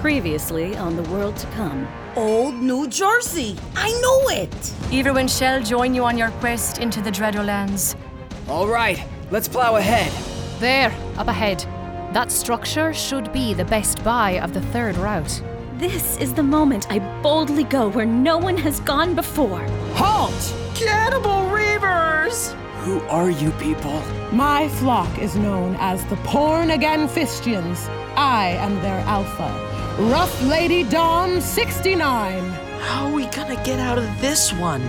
Previously on The World to Come. Old New Jersey. I know it. Irwin shall join you on your quest into the Dreadlands. All right, let's plow ahead. There, up ahead. That structure should be the best buy of the third route. This is the moment I boldly go where no one has gone before. Halt! Cannibal Reavers! Who are you people? My flock is known as the Porn Again Fistians. I am their alpha. Rough Lady Dom 69. How are we gonna get out of this one?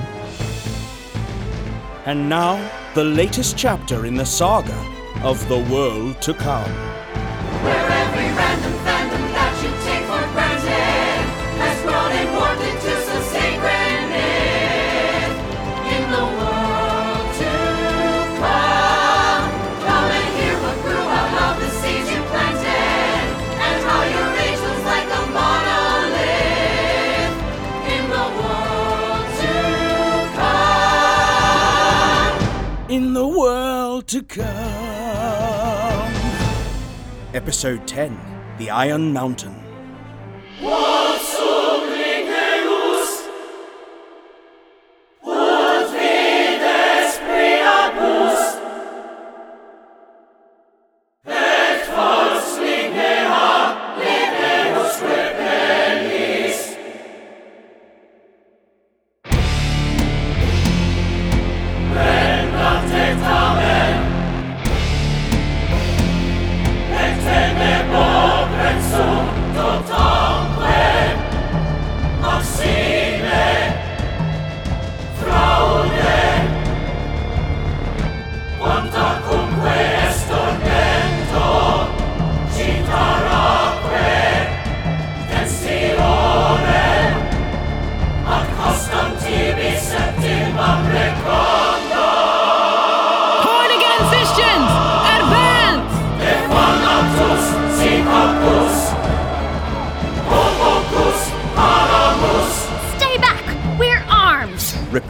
And now, the latest chapter in the saga of the world to come. In the world to come. Episode 10 The Iron Mountain. Porn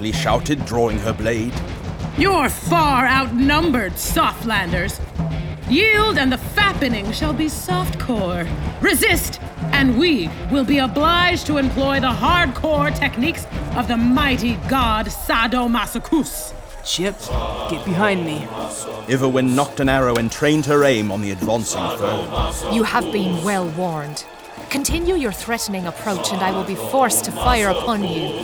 Ripley shouted, drawing her blade. You're far outnumbered, Softlanders. Yield and the fappening shall be softcore. Resist, and we will be obliged to employ the hardcore techniques of the mighty god Sadomasochus. Chip, get behind me. Iverwin knocked an arrow and trained her aim on the advancing foe. You have been well warned. Continue your threatening approach, and I will be forced to fire upon you.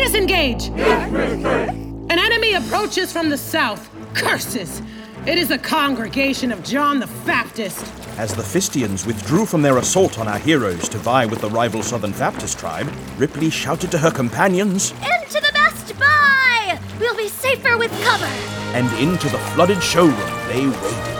disengage! An enemy approaches from the south. Curses! It is a congregation of John the Baptist. As the Fistians withdrew from their assault on our heroes to vie with the rival Southern Baptist tribe, Ripley shouted to her companions Into the best buy! We'll be safer with cover! and into the flooded showroom they waded.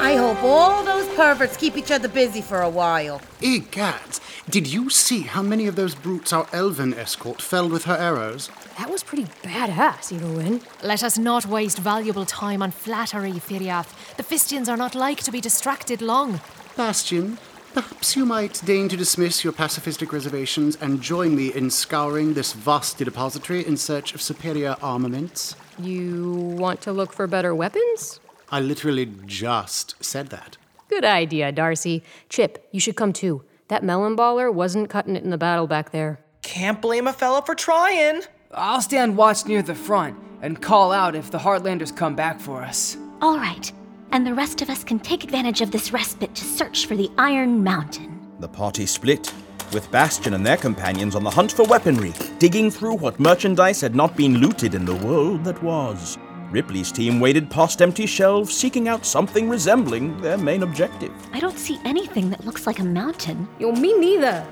I hope all those perverts keep each other busy for a while. Egad, did you see how many of those brutes our elven escort felled with her arrows? That was pretty badass, Irwin. Let us not waste valuable time on flattery, Firiath. The Fistians are not like to be distracted long. Bastion, perhaps you might deign to dismiss your pacifistic reservations and join me in scouring this vast depository in search of superior armaments. You want to look for better weapons? I literally just said that. Good idea, Darcy. Chip, you should come too. That melon baller wasn't cutting it in the battle back there. Can't blame a fella for trying. I'll stand watch near the front and call out if the Heartlanders come back for us. All right, and the rest of us can take advantage of this respite to search for the Iron Mountain. The party split, with Bastion and their companions on the hunt for weaponry, digging through what merchandise had not been looted in the world that was. Ripley's team waded past empty shelves, seeking out something resembling their main objective. I don't see anything that looks like a mountain. Yo, me neither.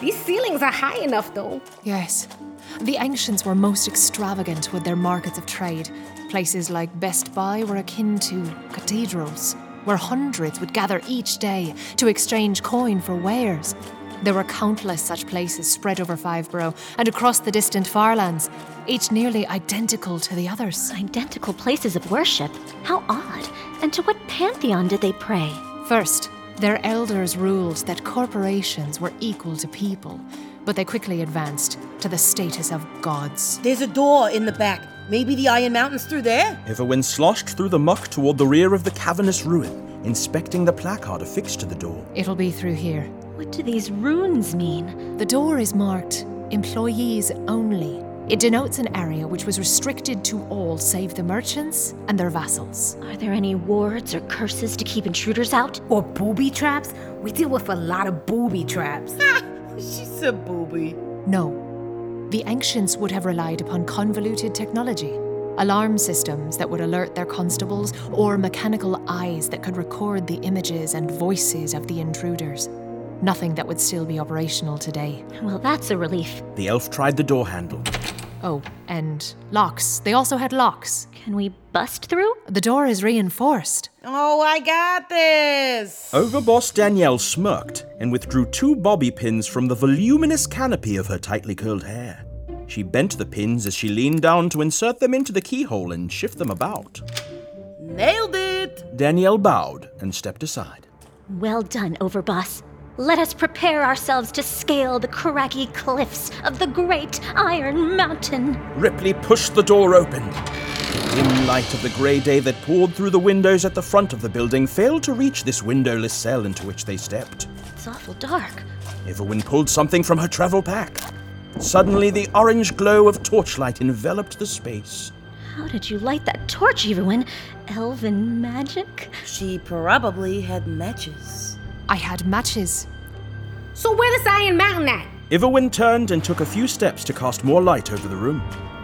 These ceilings are high enough, though. Yes, The ancients were most extravagant with their markets of trade. Places like Best Buy were akin to cathedrals, where hundreds would gather each day to exchange coin for wares. There were countless such places spread over Fiveborough and across the distant Farlands, each nearly identical to the others. Identical places of worship? How odd. And to what pantheon did they pray? First, their elders ruled that corporations were equal to people, but they quickly advanced to the status of gods. There's a door in the back. Maybe the Iron Mountain's through there? Everwin sloshed through the muck toward the rear of the cavernous ruin, inspecting the placard affixed to the door. It'll be through here. What do these runes mean? The door is marked employees only. It denotes an area which was restricted to all save the merchants and their vassals. Are there any wards or curses to keep intruders out? Or booby traps? We deal with a lot of booby traps. She's a booby. No. The ancients would have relied upon convoluted technology. Alarm systems that would alert their constables, or mechanical eyes that could record the images and voices of the intruders. Nothing that would still be operational today. Well, that's a relief. The elf tried the door handle. Oh, and locks. They also had locks. Can we bust through? The door is reinforced. Oh, I got this. Overboss Danielle smirked and withdrew two bobby pins from the voluminous canopy of her tightly curled hair. She bent the pins as she leaned down to insert them into the keyhole and shift them about. Nailed it. Danielle bowed and stepped aside. Well done, Overboss. Let us prepare ourselves to scale the craggy cliffs of the great Iron Mountain. Ripley pushed the door open. The dim light of the grey day that poured through the windows at the front of the building failed to reach this windowless cell into which they stepped. It's awful dark. Everwin pulled something from her travel pack. Suddenly, the orange glow of torchlight enveloped the space. How did you light that torch, Evelyn? Elven magic? She probably had matches. I had matches. So where is Iron Mountain at? Iverwin turned and took a few steps to cast more light over the room.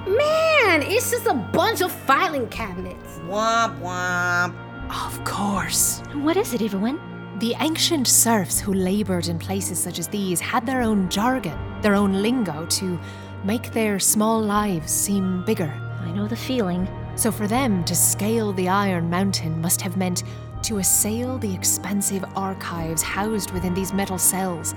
Man, it's just a bunch of filing cabinets. Womp womp. Of course. What is it, Evelyn? The ancient serfs who labored in places such as these had their own jargon, their own lingo to make their small lives seem bigger. I know the feeling. So for them to scale the Iron Mountain must have meant to assail the expansive archives housed within these metal cells.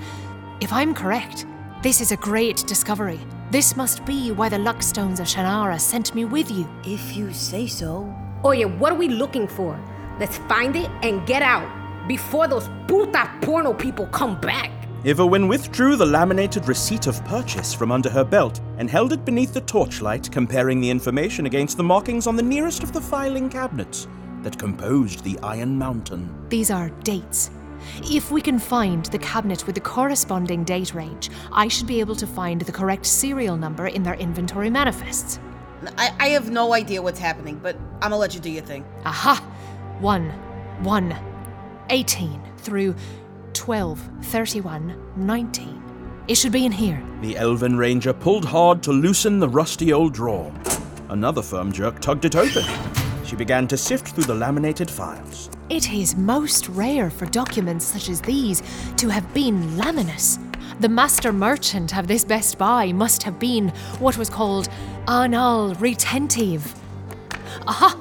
If I'm correct, this is a great discovery. This must be why the Luckstones of Shannara sent me with you. If you say so. Oye, what are we looking for? Let's find it and get out before those puta porno people come back. Iverwin withdrew the laminated receipt of purchase from under her belt and held it beneath the torchlight, comparing the information against the markings on the nearest of the filing cabinets that composed the Iron Mountain. These are dates. If we can find the cabinet with the corresponding date range, I should be able to find the correct serial number in their inventory manifests. I, I have no idea what's happening, but I'm gonna let you do your thing. Aha! 1, 1, 18 through 12, 31, 19. It should be in here. The Elven Ranger pulled hard to loosen the rusty old drawer. Another firm jerk tugged it open. She began to sift through the laminated files. It is most rare for documents such as these to have been laminous. The master merchant of this Best Buy must have been what was called anal retentive. Aha!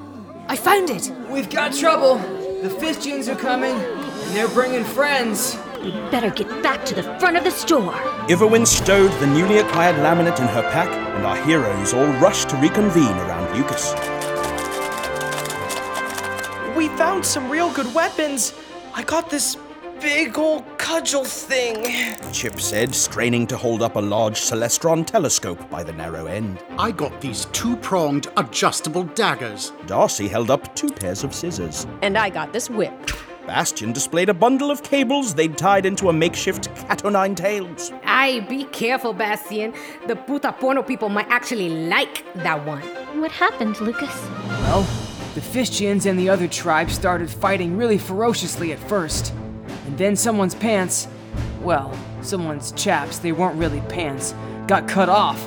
I found it! We've got trouble. The Fistians are coming, and they're bringing friends. We better get back to the front of the store. Iverwin stowed the newly acquired laminate in her pack, and our heroes all rushed to reconvene around Lucas. We found some real good weapons. I got this big old cudgel thing. Chip said, straining to hold up a large Celestron telescope by the narrow end. I got these two pronged adjustable daggers. Darcy held up two pairs of scissors. And I got this whip. Bastion displayed a bundle of cables they'd tied into a makeshift cat o' nine tails. Ay, be careful, Bastion. The puta porno people might actually like that one. What happened, Lucas? Well, the Fistians and the other tribes started fighting really ferociously at first. And then someone's pants, well, someone's chaps, they weren't really pants, got cut off.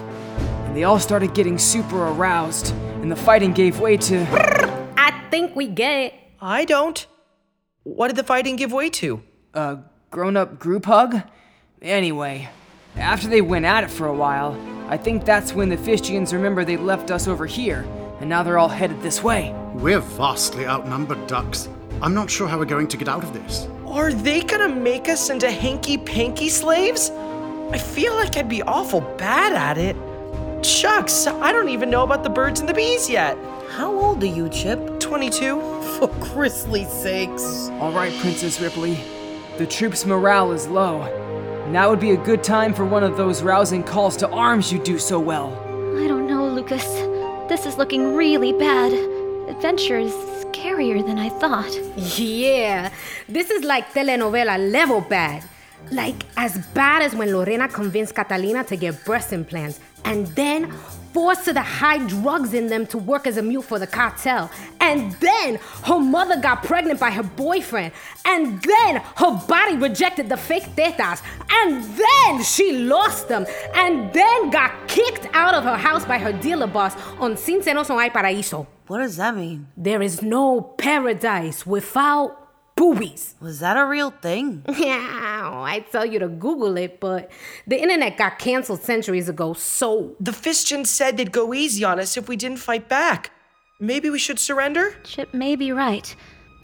And they all started getting super aroused, and the fighting gave way to. I think we get it. I don't. What did the fighting give way to? A grown up group hug? Anyway, after they went at it for a while, I think that's when the Fistians remember they left us over here, and now they're all headed this way. We're vastly outnumbered, ducks. I'm not sure how we're going to get out of this. Are they gonna make us into hanky panky slaves? I feel like I'd be awful bad at it. Shucks, I don't even know about the birds and the bees yet. How old are you, Chip? 22. For Chrisley's sakes. All right, Princess Ripley. The troops' morale is low. Now would be a good time for one of those rousing calls to arms you do so well. I don't know, Lucas. This is looking really bad. Adventure is scarier than I thought. Yeah, this is like telenovela level bad. Like as bad as when Lorena convinced Catalina to get breast implants and then forced to hide drugs in them to work as a mule for the cartel. And then her mother got pregnant by her boyfriend. And then her body rejected the fake tetas. And then she lost them. And then got kicked out of her house by her dealer boss on Sin Senos No Hay Paraíso. What does that mean? There is no paradise without boobies. Was that a real thing? Yeah, I tell you to Google it, but the internet got canceled centuries ago, so. The Fistians said they'd go easy on us if we didn't fight back. Maybe we should surrender? Chip may be right.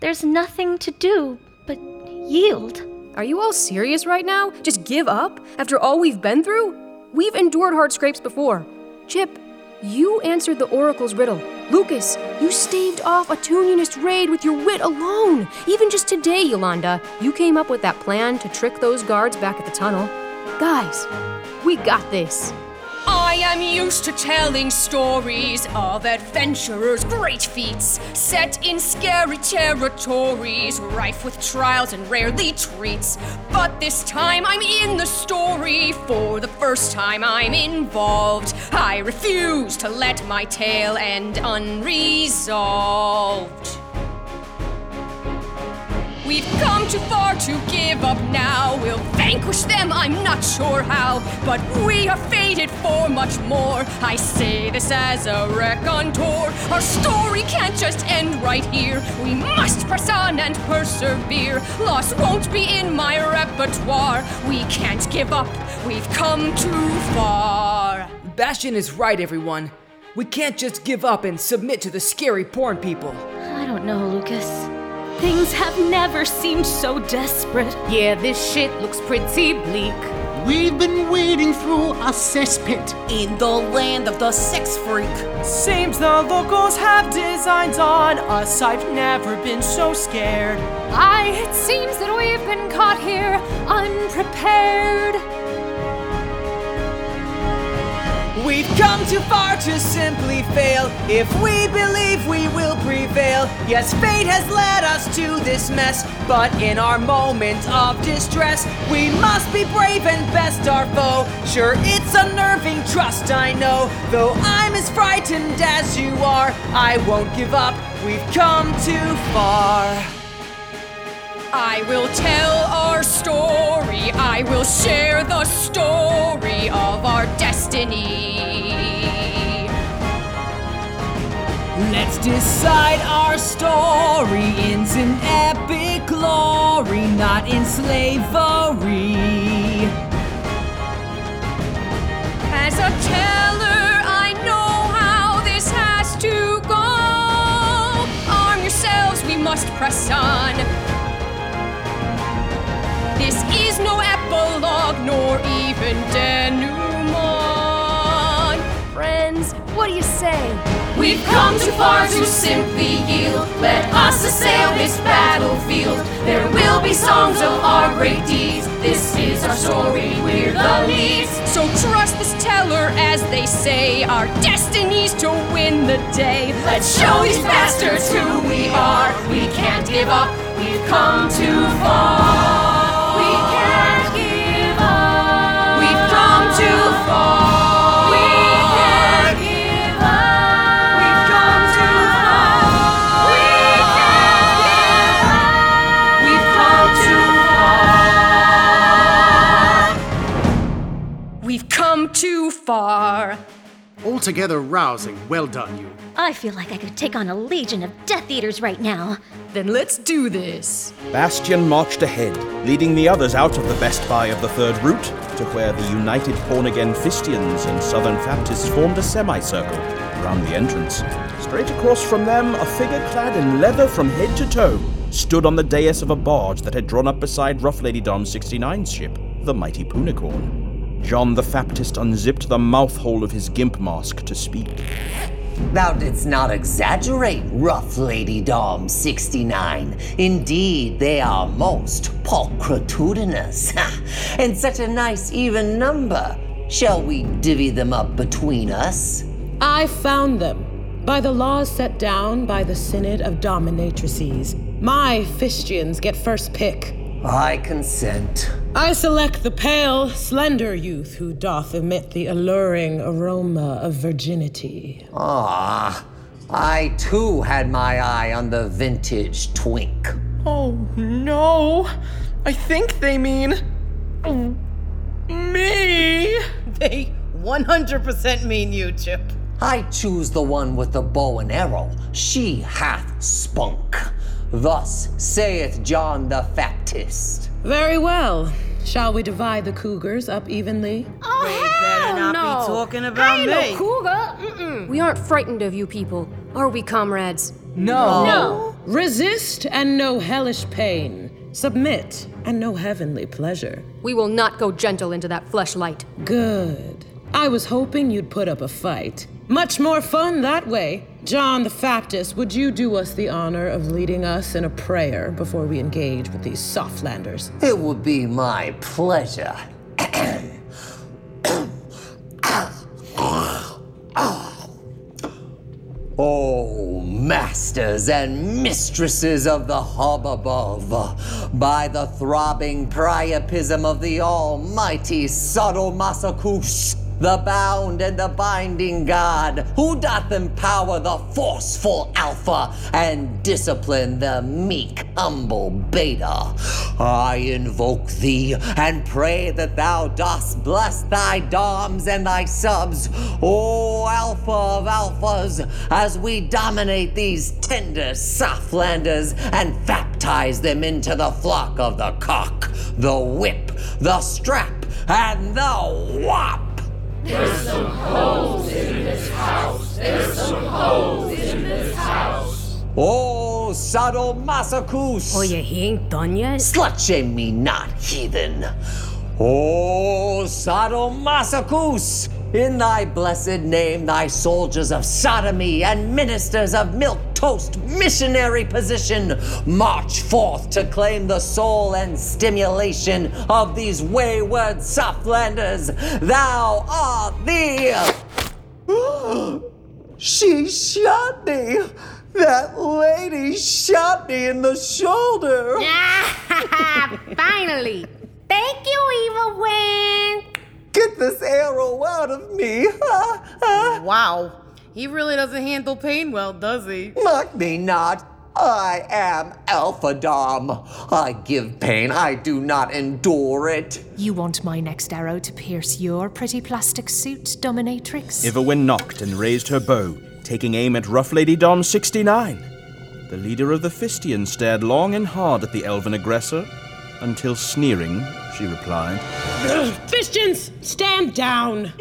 There's nothing to do but yield. Are you all serious right now? Just give up? After all we've been through? We've endured hard scrapes before. Chip, you answered the Oracle's riddle. Lucas, you staved off a Tunionist raid with your wit alone. Even just today, Yolanda, you came up with that plan to trick those guards back at the tunnel. Guys, we got this. I am used to telling stories of adventurers' great feats, set in scary territories, rife with trials and rarely treats. But this time I'm in the story, for the first time I'm involved. I refuse to let my tale end unresolved. We've come too far to give up now. We'll vanquish them, I'm not sure how. But we are fated for much more. I say this as a raconteur. Our story can't just end right here. We must press on and persevere. Loss won't be in my repertoire. We can't give up, we've come too far. Bastion is right, everyone. We can't just give up and submit to the scary porn people. I don't know, Lucas. Things have never seemed so desperate. Yeah, this shit looks pretty bleak. We've been wading through a cesspit. In the land of the sex freak. Seems the locals have designs on us. I've never been so scared. Aye, it seems that we've been caught here unprepared. We've come too far to simply fail. If we believe we will prevail, yes, fate has led us to this mess. But in our moment of distress, we must be brave and best our foe. Sure, it's unnerving, trust I know. Though I'm as frightened as you are, I won't give up. We've come too far. I will tell our story. I will share the story of our destiny. Let's decide our story ends in epic glory, not in slavery. As a teller, I know how this has to go. Arm yourselves, we must press on. This is no epilogue, nor even denouement. Friends, what do you say? We've come too far to simply yield. Let us assail this battlefield. There will be songs of our great deeds. This is our story, we're the leads. So trust this teller as they say, our destiny's to win the day. Let's show these bastards who we are. We can't give up, we've come too far. Far. We've come too far. All Altogether rousing. Well done, you. I feel like I could take on a legion of Death Eaters right now. Then let's do this. Bastion marched ahead, leading the others out of the Best Buy of the Third Route to where the United Born Again Fistians and Southern Baptists formed a semicircle around the entrance. Straight across from them, a figure clad in leather from head to toe stood on the dais of a barge that had drawn up beside Rough Lady Dom 69's ship, the mighty Punicorn. John the Baptist unzipped the mouth hole of his gimp mask to speak. Thou didst not exaggerate, rough Lady Dom 69. Indeed, they are most pulchritudinous. and such a nice even number. Shall we divvy them up between us? I found them by the laws set down by the Synod of Dominatrices. My Fistians get first pick. I consent. I select the pale, slender youth who doth emit the alluring aroma of virginity. Ah, I too had my eye on the vintage twink. Oh no! I think they mean. me! They 100% mean you, Chip. I choose the one with the bow and arrow. She hath spunk. Thus saith John the Baptist. Very well. Shall we divide the cougars up evenly? Oh, They better hell not no. be talking I about ain't me. no cougar. Mm-mm. We aren't frightened of you people, are we, comrades? No. No. Resist and no hellish pain. Submit and no heavenly pleasure. We will not go gentle into that fleshlight. Good. I was hoping you'd put up a fight. Much more fun that way. John the Baptist, would you do us the honor of leading us in a prayer before we engage with these softlanders? It would be my pleasure. Oh, masters and mistresses of the hub above, by the throbbing priapism of the almighty Sadomasochus, the bound and the binding God, who doth empower the forceful Alpha and discipline the meek, humble Beta. I invoke thee and pray that thou dost bless thy doms and thy subs, O Alpha of Alphas, as we dominate these tender Softlanders and baptize them into the flock of the cock, the whip, the strap, and the whop. There's some holes in this house. There's some holes in this house. Oh, Sadomasochus! Oye, he ain't done yet. Slut shame me not, heathen. Oh, Sadomasochus! In thy blessed name, thy soldiers of sodomy and ministers of milk toast missionary position march forth to claim the soul and stimulation of these wayward Softlanders. Thou art the. she shot me! That lady shot me in the shoulder! Finally. Thank you, Eva Wing. Get this arrow out of me! Wow. He really doesn't handle pain well, does he? Mock me not! I am Alpha Dom. I give pain, I do not endure it. You want my next arrow to pierce your pretty plastic suit, Dominatrix? Iverwin knocked and raised her bow, taking aim at Rough Lady Dom 69. The leader of the Fistians stared long and hard at the elven aggressor, until sneering, she replied, Fistians, stand down!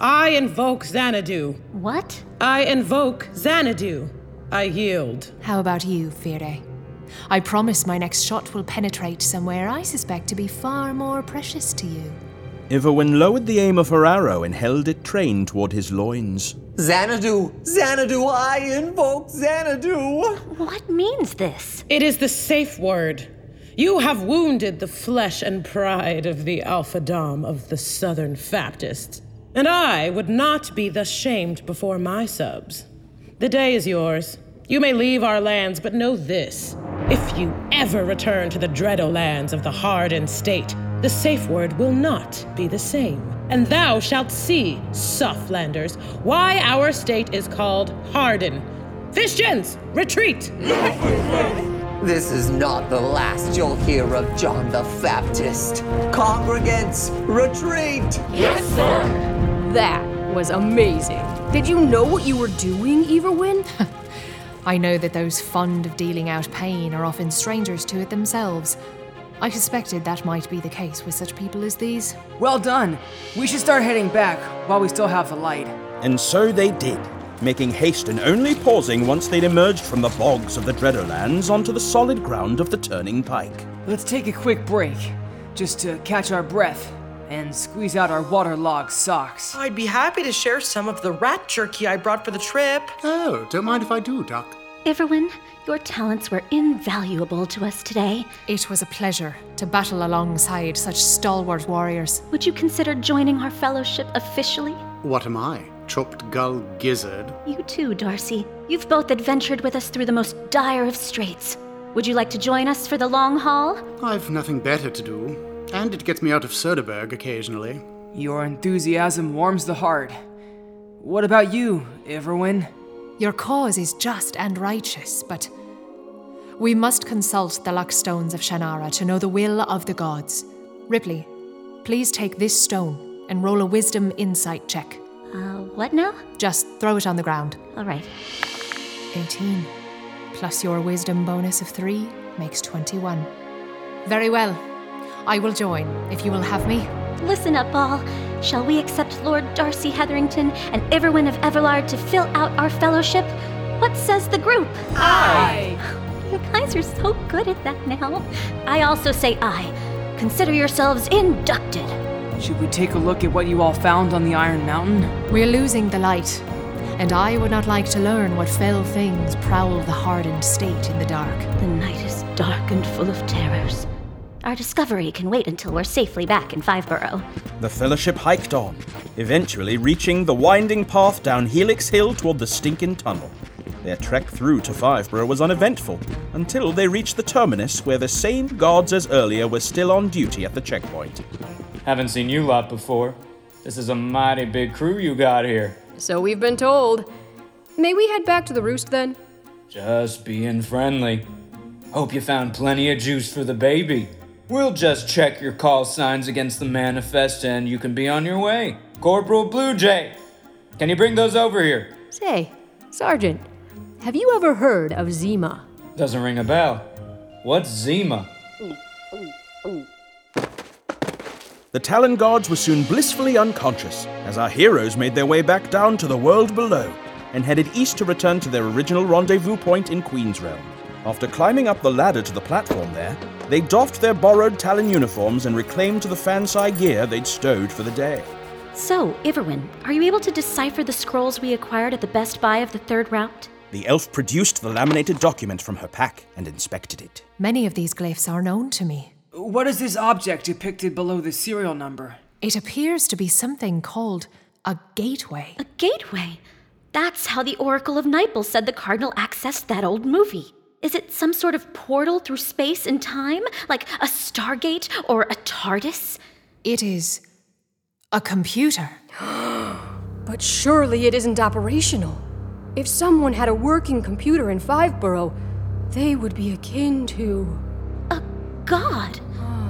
I invoke Xanadu. What? I invoke Xanadu. I yield. How about you, Fire? I promise my next shot will penetrate somewhere I suspect to be far more precious to you. Iverwin lowered the aim of her arrow and held it trained toward his loins. Xanadu! Xanadu! I invoke Xanadu! What means this? It is the safe word. You have wounded the flesh and pride of the Alpha Dom of the Southern Baptists, and I would not be thus shamed before my subs. The day is yours. You may leave our lands, but know this. If you ever return to the Dreado lands of the hardened state, the safe word will not be the same. And thou shalt see, Softlanders, why our state is called Harden. Fistians, retreat! This is not the last you'll hear of John the Baptist. Congregants, retreat! Yes, sir. That was amazing. Did you know what you were doing, Everwin? I know that those fond of dealing out pain are often strangers to it themselves. I suspected that might be the case with such people as these. Well done. We should start heading back while we still have the light. And so they did, making haste and only pausing once they'd emerged from the bogs of the Dreaderlands onto the solid ground of the Turning Pike. Let's take a quick break, just to catch our breath and squeeze out our waterlogged socks. I'd be happy to share some of the rat jerky I brought for the trip. Oh, don't mind if I do, Doc. Everwin, your talents were invaluable to us today. It was a pleasure to battle alongside such stalwart warriors. Would you consider joining our fellowship officially? What am I? Chopped gull gizzard? You too, Darcy. You've both adventured with us through the most dire of straits. Would you like to join us for the long haul? I've nothing better to do, and it gets me out of Soderbergh occasionally. Your enthusiasm warms the heart. What about you, Everwin? Your cause is just and righteous, but we must consult the Luckstones of Shannara to know the will of the gods. Ripley, please take this stone and roll a wisdom insight check. Uh, what now? Just throw it on the ground. All right. 18. Plus your wisdom bonus of 3 makes 21. Very well. I will join, if you will have me. Listen up, all. Shall we accept Lord Darcy Hetherington and Everwin of Everlard to fill out our fellowship? What says the group? Aye. You guys are so good at that now. I also say aye. Consider yourselves inducted. Should we take a look at what you all found on the Iron Mountain? We're losing the light, and I would not like to learn what fell things prowl the hardened state in the dark. The night is dark and full of terrors. Our discovery can wait until we're safely back in Fiveborough. The Fellowship hiked on, eventually reaching the winding path down Helix Hill toward the Stinking Tunnel. Their trek through to Fiveborough was uneventful until they reached the terminus where the same guards as earlier were still on duty at the checkpoint. Haven't seen you lot before. This is a mighty big crew you got here. So we've been told. May we head back to the roost then? Just being friendly. Hope you found plenty of juice for the baby. We'll just check your call signs against the manifest and you can be on your way. Corporal Blue Jay, can you bring those over here? Say, Sergeant, have you ever heard of Zima? Doesn't ring a bell. What's Zima? The Talon Guards were soon blissfully unconscious as our heroes made their way back down to the world below and headed east to return to their original rendezvous point in Queen's Realm. After climbing up the ladder to the platform there, they doffed their borrowed Talon uniforms and reclaimed to the Fansai gear they'd stowed for the day. So, Iverwin, are you able to decipher the scrolls we acquired at the Best Buy of the third route? The elf produced the laminated document from her pack and inspected it. Many of these glyphs are known to me. What is this object depicted below the serial number? It appears to be something called a gateway. A gateway? That's how the Oracle of Nipel said the Cardinal accessed that old movie. Is it some sort of portal through space and time? Like a Stargate or a TARDIS? It is a computer. But surely it isn't operational. If someone had a working computer in Fiveborough, they would be akin to. A god?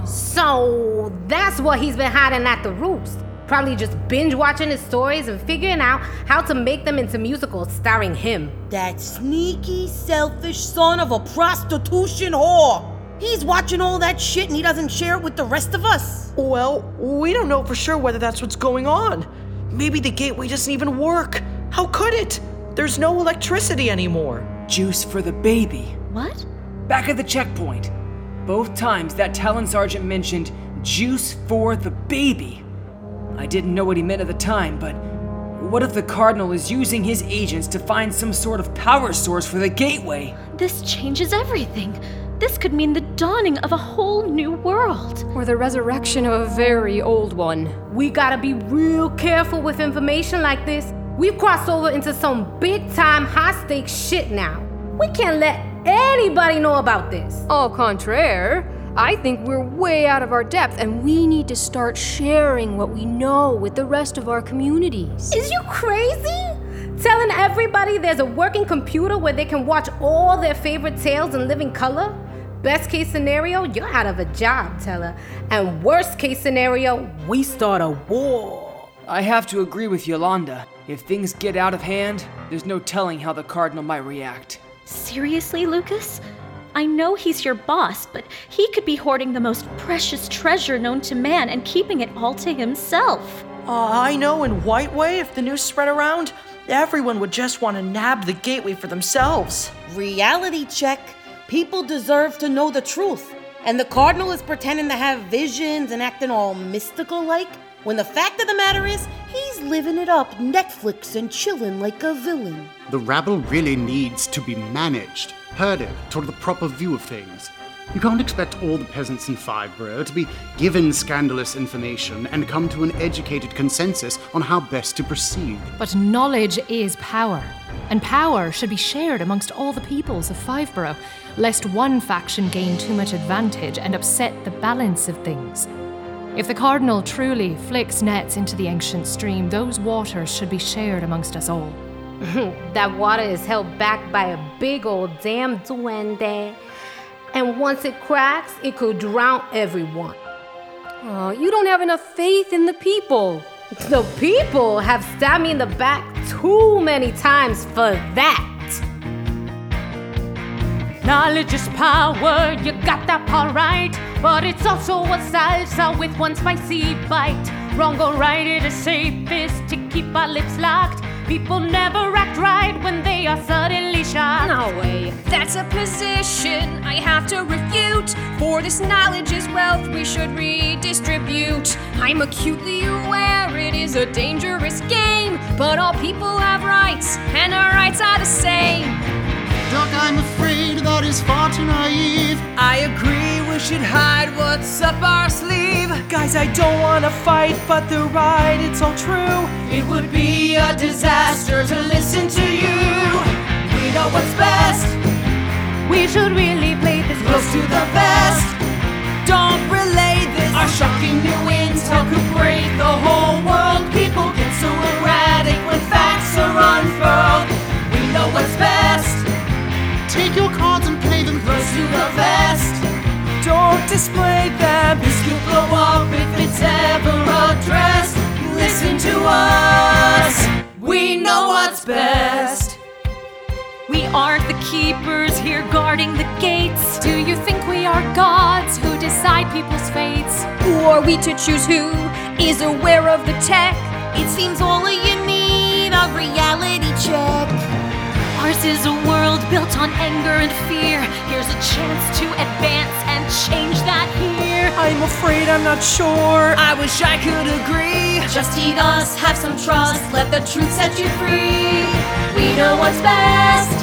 So that's what he's been hiding at the roost. Probably just binge watching his stories and figuring out how to make them into musicals starring him. That sneaky, selfish son of a prostitution whore. He's watching all that shit and he doesn't share it with the rest of us. Well, we don't know for sure whether that's what's going on. Maybe the gateway doesn't even work. How could it? There's no electricity anymore. Juice for the baby. What? Back at the checkpoint. Both times that Talon Sergeant mentioned juice for the baby. I didn't know what he meant at the time, but what if the Cardinal is using his agents to find some sort of power source for the gateway? This changes everything. This could mean the dawning of a whole new world. Or the resurrection of a very old one. We gotta be real careful with information like this. We've crossed over into some big time high stakes shit now. We can't let anybody know about this. Au contraire, I think we're way out of our depth and we need to start sharing what we know with the rest of our communities. Is you crazy? Telling everybody there's a working computer where they can watch all their favorite tales in living color? Best case scenario, you're out of a job, Teller. And worst case scenario, we start a war. I have to agree with Yolanda. If things get out of hand, there's no telling how the Cardinal might react. Seriously, Lucas? I know he's your boss, but he could be hoarding the most precious treasure known to man and keeping it all to himself. Uh, I know in White Way, if the news spread around, everyone would just want to nab the gateway for themselves. Reality check. People deserve to know the truth. And the Cardinal is pretending to have visions and acting all mystical like, when the fact of the matter is, he's living it up, Netflix and chilling like a villain. The rabble really needs to be managed, herded toward the proper view of things. You can't expect all the peasants in Fiveborough to be given scandalous information and come to an educated consensus on how best to proceed. But knowledge is power, and power should be shared amongst all the peoples of Fiveborough, lest one faction gain too much advantage and upset the balance of things. If the Cardinal truly flicks nets into the ancient stream, those waters should be shared amongst us all. that water is held back by a big old damn duende. And once it cracks, it could drown everyone. Aw, you don't have enough faith in the people. The people have stabbed me in the back too many times for that. Knowledge is power, you got that part right. But it's also a salsa with one spicy bite. Wrong or right, it is safest to keep our lips locked. People never act right when they are suddenly shocked. No way. That's a position I have to refute. For this knowledge is wealth we should redistribute. I'm acutely aware it is a dangerous game, but all people have rights, and our rights are the same. Doc, I'm afraid that is far too naive. I agree we should hide what's up our sleeve. Guys, I don't wanna fight, but they're right, it's all true. It would be a disaster to listen to you. We know what's best. We should really play this Close to the best. Don't relay this. Our shocking new intel could break the whole world. People get so erratic when facts are unfurled. We know what's best. Take your cards and play them Close to the vest. Don't display them. This could blow up if it's ever addressed. Listen to us. We know what's best. We aren't the keepers here guarding the gates. Do you think we are gods who decide people's fates? Who are we to choose who is aware of the tech? It seems all you need a reality check. Ours is a world built on anger and fear. Here's a chance to advance and change that here. I'm afraid I'm not sure. I wish I could agree. Just heed us, have some trust, let the truth set you free. We know what's best.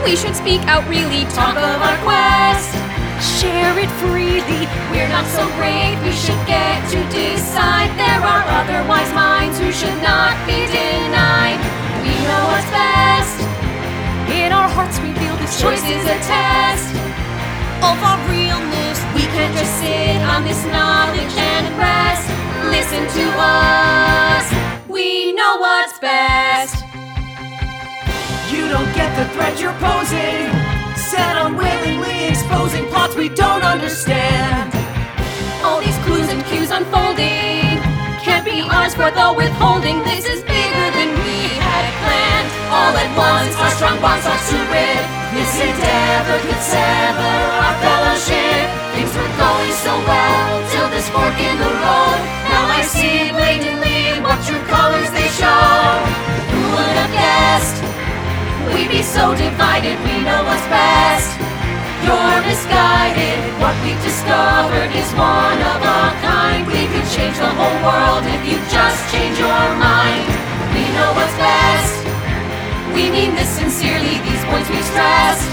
We should speak out really, Talk of our quest. Share it freely. We're not so great, we should get to decide. There are other wise minds who should not be denied. We know what's best. In our hearts we feel this Choice is a test of our realness. We can't just sit on this knowledge and rest. Listen to us. We know what's best. You don't get the threat you're posing. Set unwillingly exposing plots we don't understand. All these clues and cues unfolding can't be ours for the withholding. This is bigger than we had planned. All at once, our strong bonds are to rip. This endeavor could sever our fellowship. Things were going so well till this fork in the road. Now I see blatantly what true colors they show. Who would have guessed? We'd be so divided, we know what's best. You're misguided, what we've discovered is one of a kind. We could change the whole world if you just change your mind. We know what's best. We mean this sincerely, these points we stressed.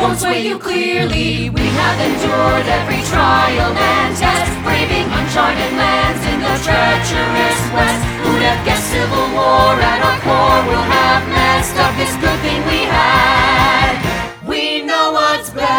Won't sway you clearly. We have endured every trial and test, braving uncharted lands in the treacherous west. Who'd have guessed civil war at our core will have messed up this good thing we had? We know what's best.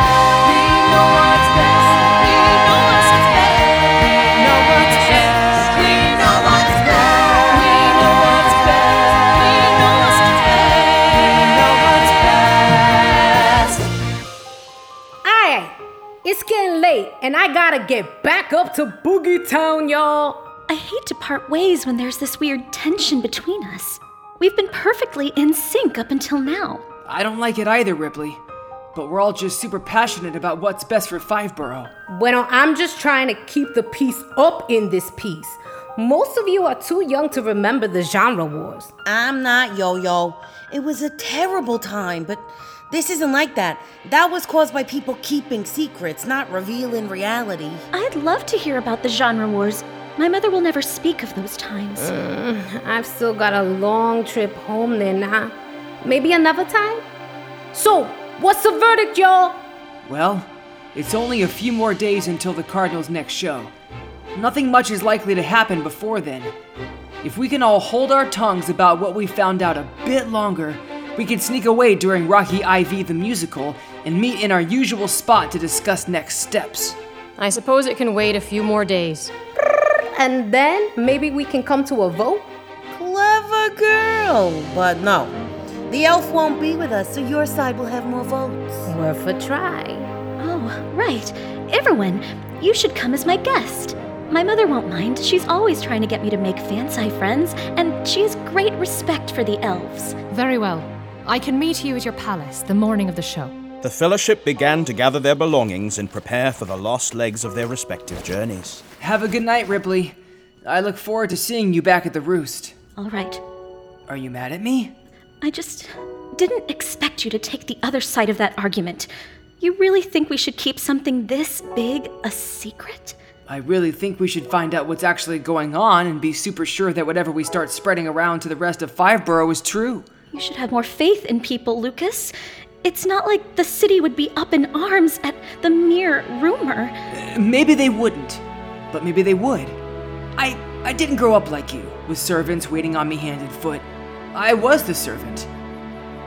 To Boogie Town, y'all. I hate to part ways when there's this weird tension between us. We've been perfectly in sync up until now. I don't like it either, Ripley. But we're all just super passionate about what's best for Fiveborough. Bueno, I'm just trying to keep the peace up in this piece. Most of you are too young to remember the genre wars. I'm not, Yo Yo. It was a terrible time, but this isn't like that. That was caused by people keeping secrets, not revealing reality. I'd love to hear about the genre wars. My mother will never speak of those times. Mm, I've still got a long trip home then, huh? Maybe another time? So, what's the verdict, y'all? Well, it's only a few more days until the Cardinals' next show. Nothing much is likely to happen before then. If we can all hold our tongues about what we found out a bit longer, we can sneak away during Rocky IV the musical and meet in our usual spot to discuss next steps. I suppose it can wait a few more days. And then maybe we can come to a vote? Clever girl. But no, the elf won't be with us, so your side will have more votes. Worth a try. Oh, right. Everyone, you should come as my guest. My mother won't mind. She's always trying to get me to make fancy friends, and she has great respect for the elves. Very well. I can meet you at your palace the morning of the show. The fellowship began to gather their belongings and prepare for the lost legs of their respective journeys. Have a good night, Ripley. I look forward to seeing you back at the roost. All right. Are you mad at me? I just didn't expect you to take the other side of that argument. You really think we should keep something this big a secret? I really think we should find out what's actually going on and be super sure that whatever we start spreading around to the rest of Fiveborough is true. You should have more faith in people, Lucas. It's not like the city would be up in arms at the mere rumor. Maybe they wouldn't, but maybe they would. I I didn't grow up like you, with servants waiting on me hand and foot. I was the servant.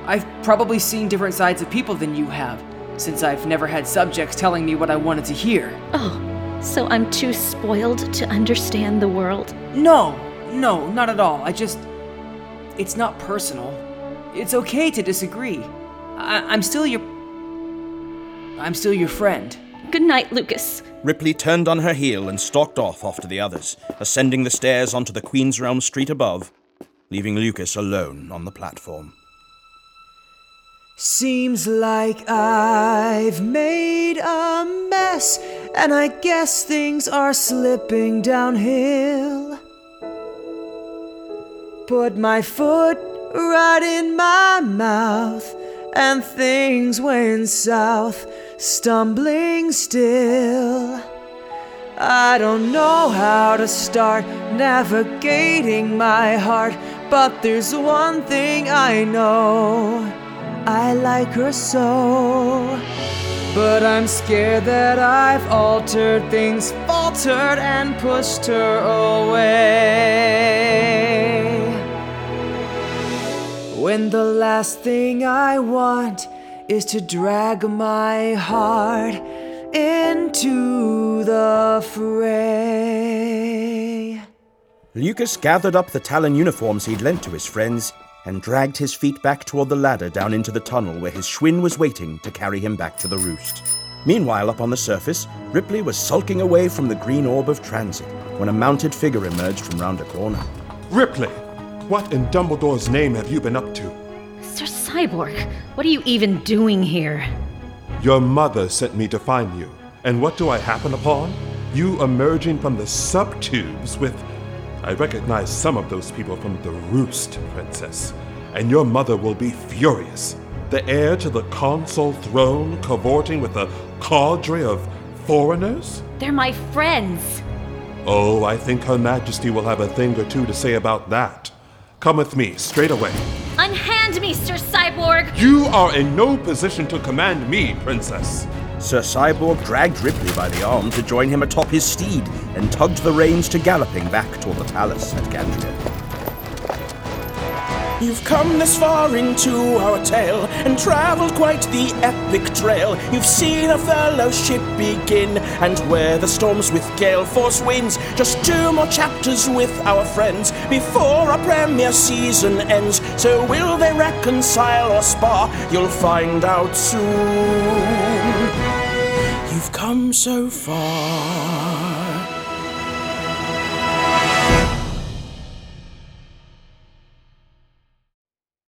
I've probably seen different sides of people than you have, since I've never had subjects telling me what I wanted to hear. Oh, so I'm too spoiled to understand the world? No, no, not at all. I just. It's not personal. It's okay to disagree. I- I'm still your. I'm still your friend. Good night, Lucas. Ripley turned on her heel and stalked off after the others, ascending the stairs onto the Queen's Realm street above, leaving Lucas alone on the platform. Seems like I've made a mess, and I guess things are slipping downhill. Put my foot right in my mouth, and things went south, stumbling still. I don't know how to start navigating my heart, but there's one thing I know. I like her so. But I'm scared that I've altered things, faltered, and pushed her away. When the last thing I want is to drag my heart into the fray. Lucas gathered up the Talon uniforms he'd lent to his friends and dragged his feet back toward the ladder down into the tunnel where his Schwinn was waiting to carry him back to the roost. Meanwhile, up on the surface, Ripley was sulking away from the green orb of transit when a mounted figure emerged from round a corner. Ripley, what in Dumbledore's name have you been up to? Sir Cyborg, what are you even doing here? Your mother sent me to find you. And what do I happen upon? You emerging from the subtubes with. I recognize some of those people from the roost, Princess. And your mother will be furious. The heir to the console throne cavorting with a cadre of foreigners? They're my friends. Oh, I think Her Majesty will have a thing or two to say about that. Come with me, straight away. Unhand me, Sir Cyborg! You are in no position to command me, Princess. Sir Cyborg dragged Ripley by the arm to join him atop his steed and tugged the reins to galloping back toward the palace at Gandria. You've come this far into our tale and traveled quite the epic trail. You've seen a fellowship begin and where the storms with gale force winds. Just two more chapters with our friends before our premiere season ends. So will they reconcile or spar? You'll find out soon. You've come so far.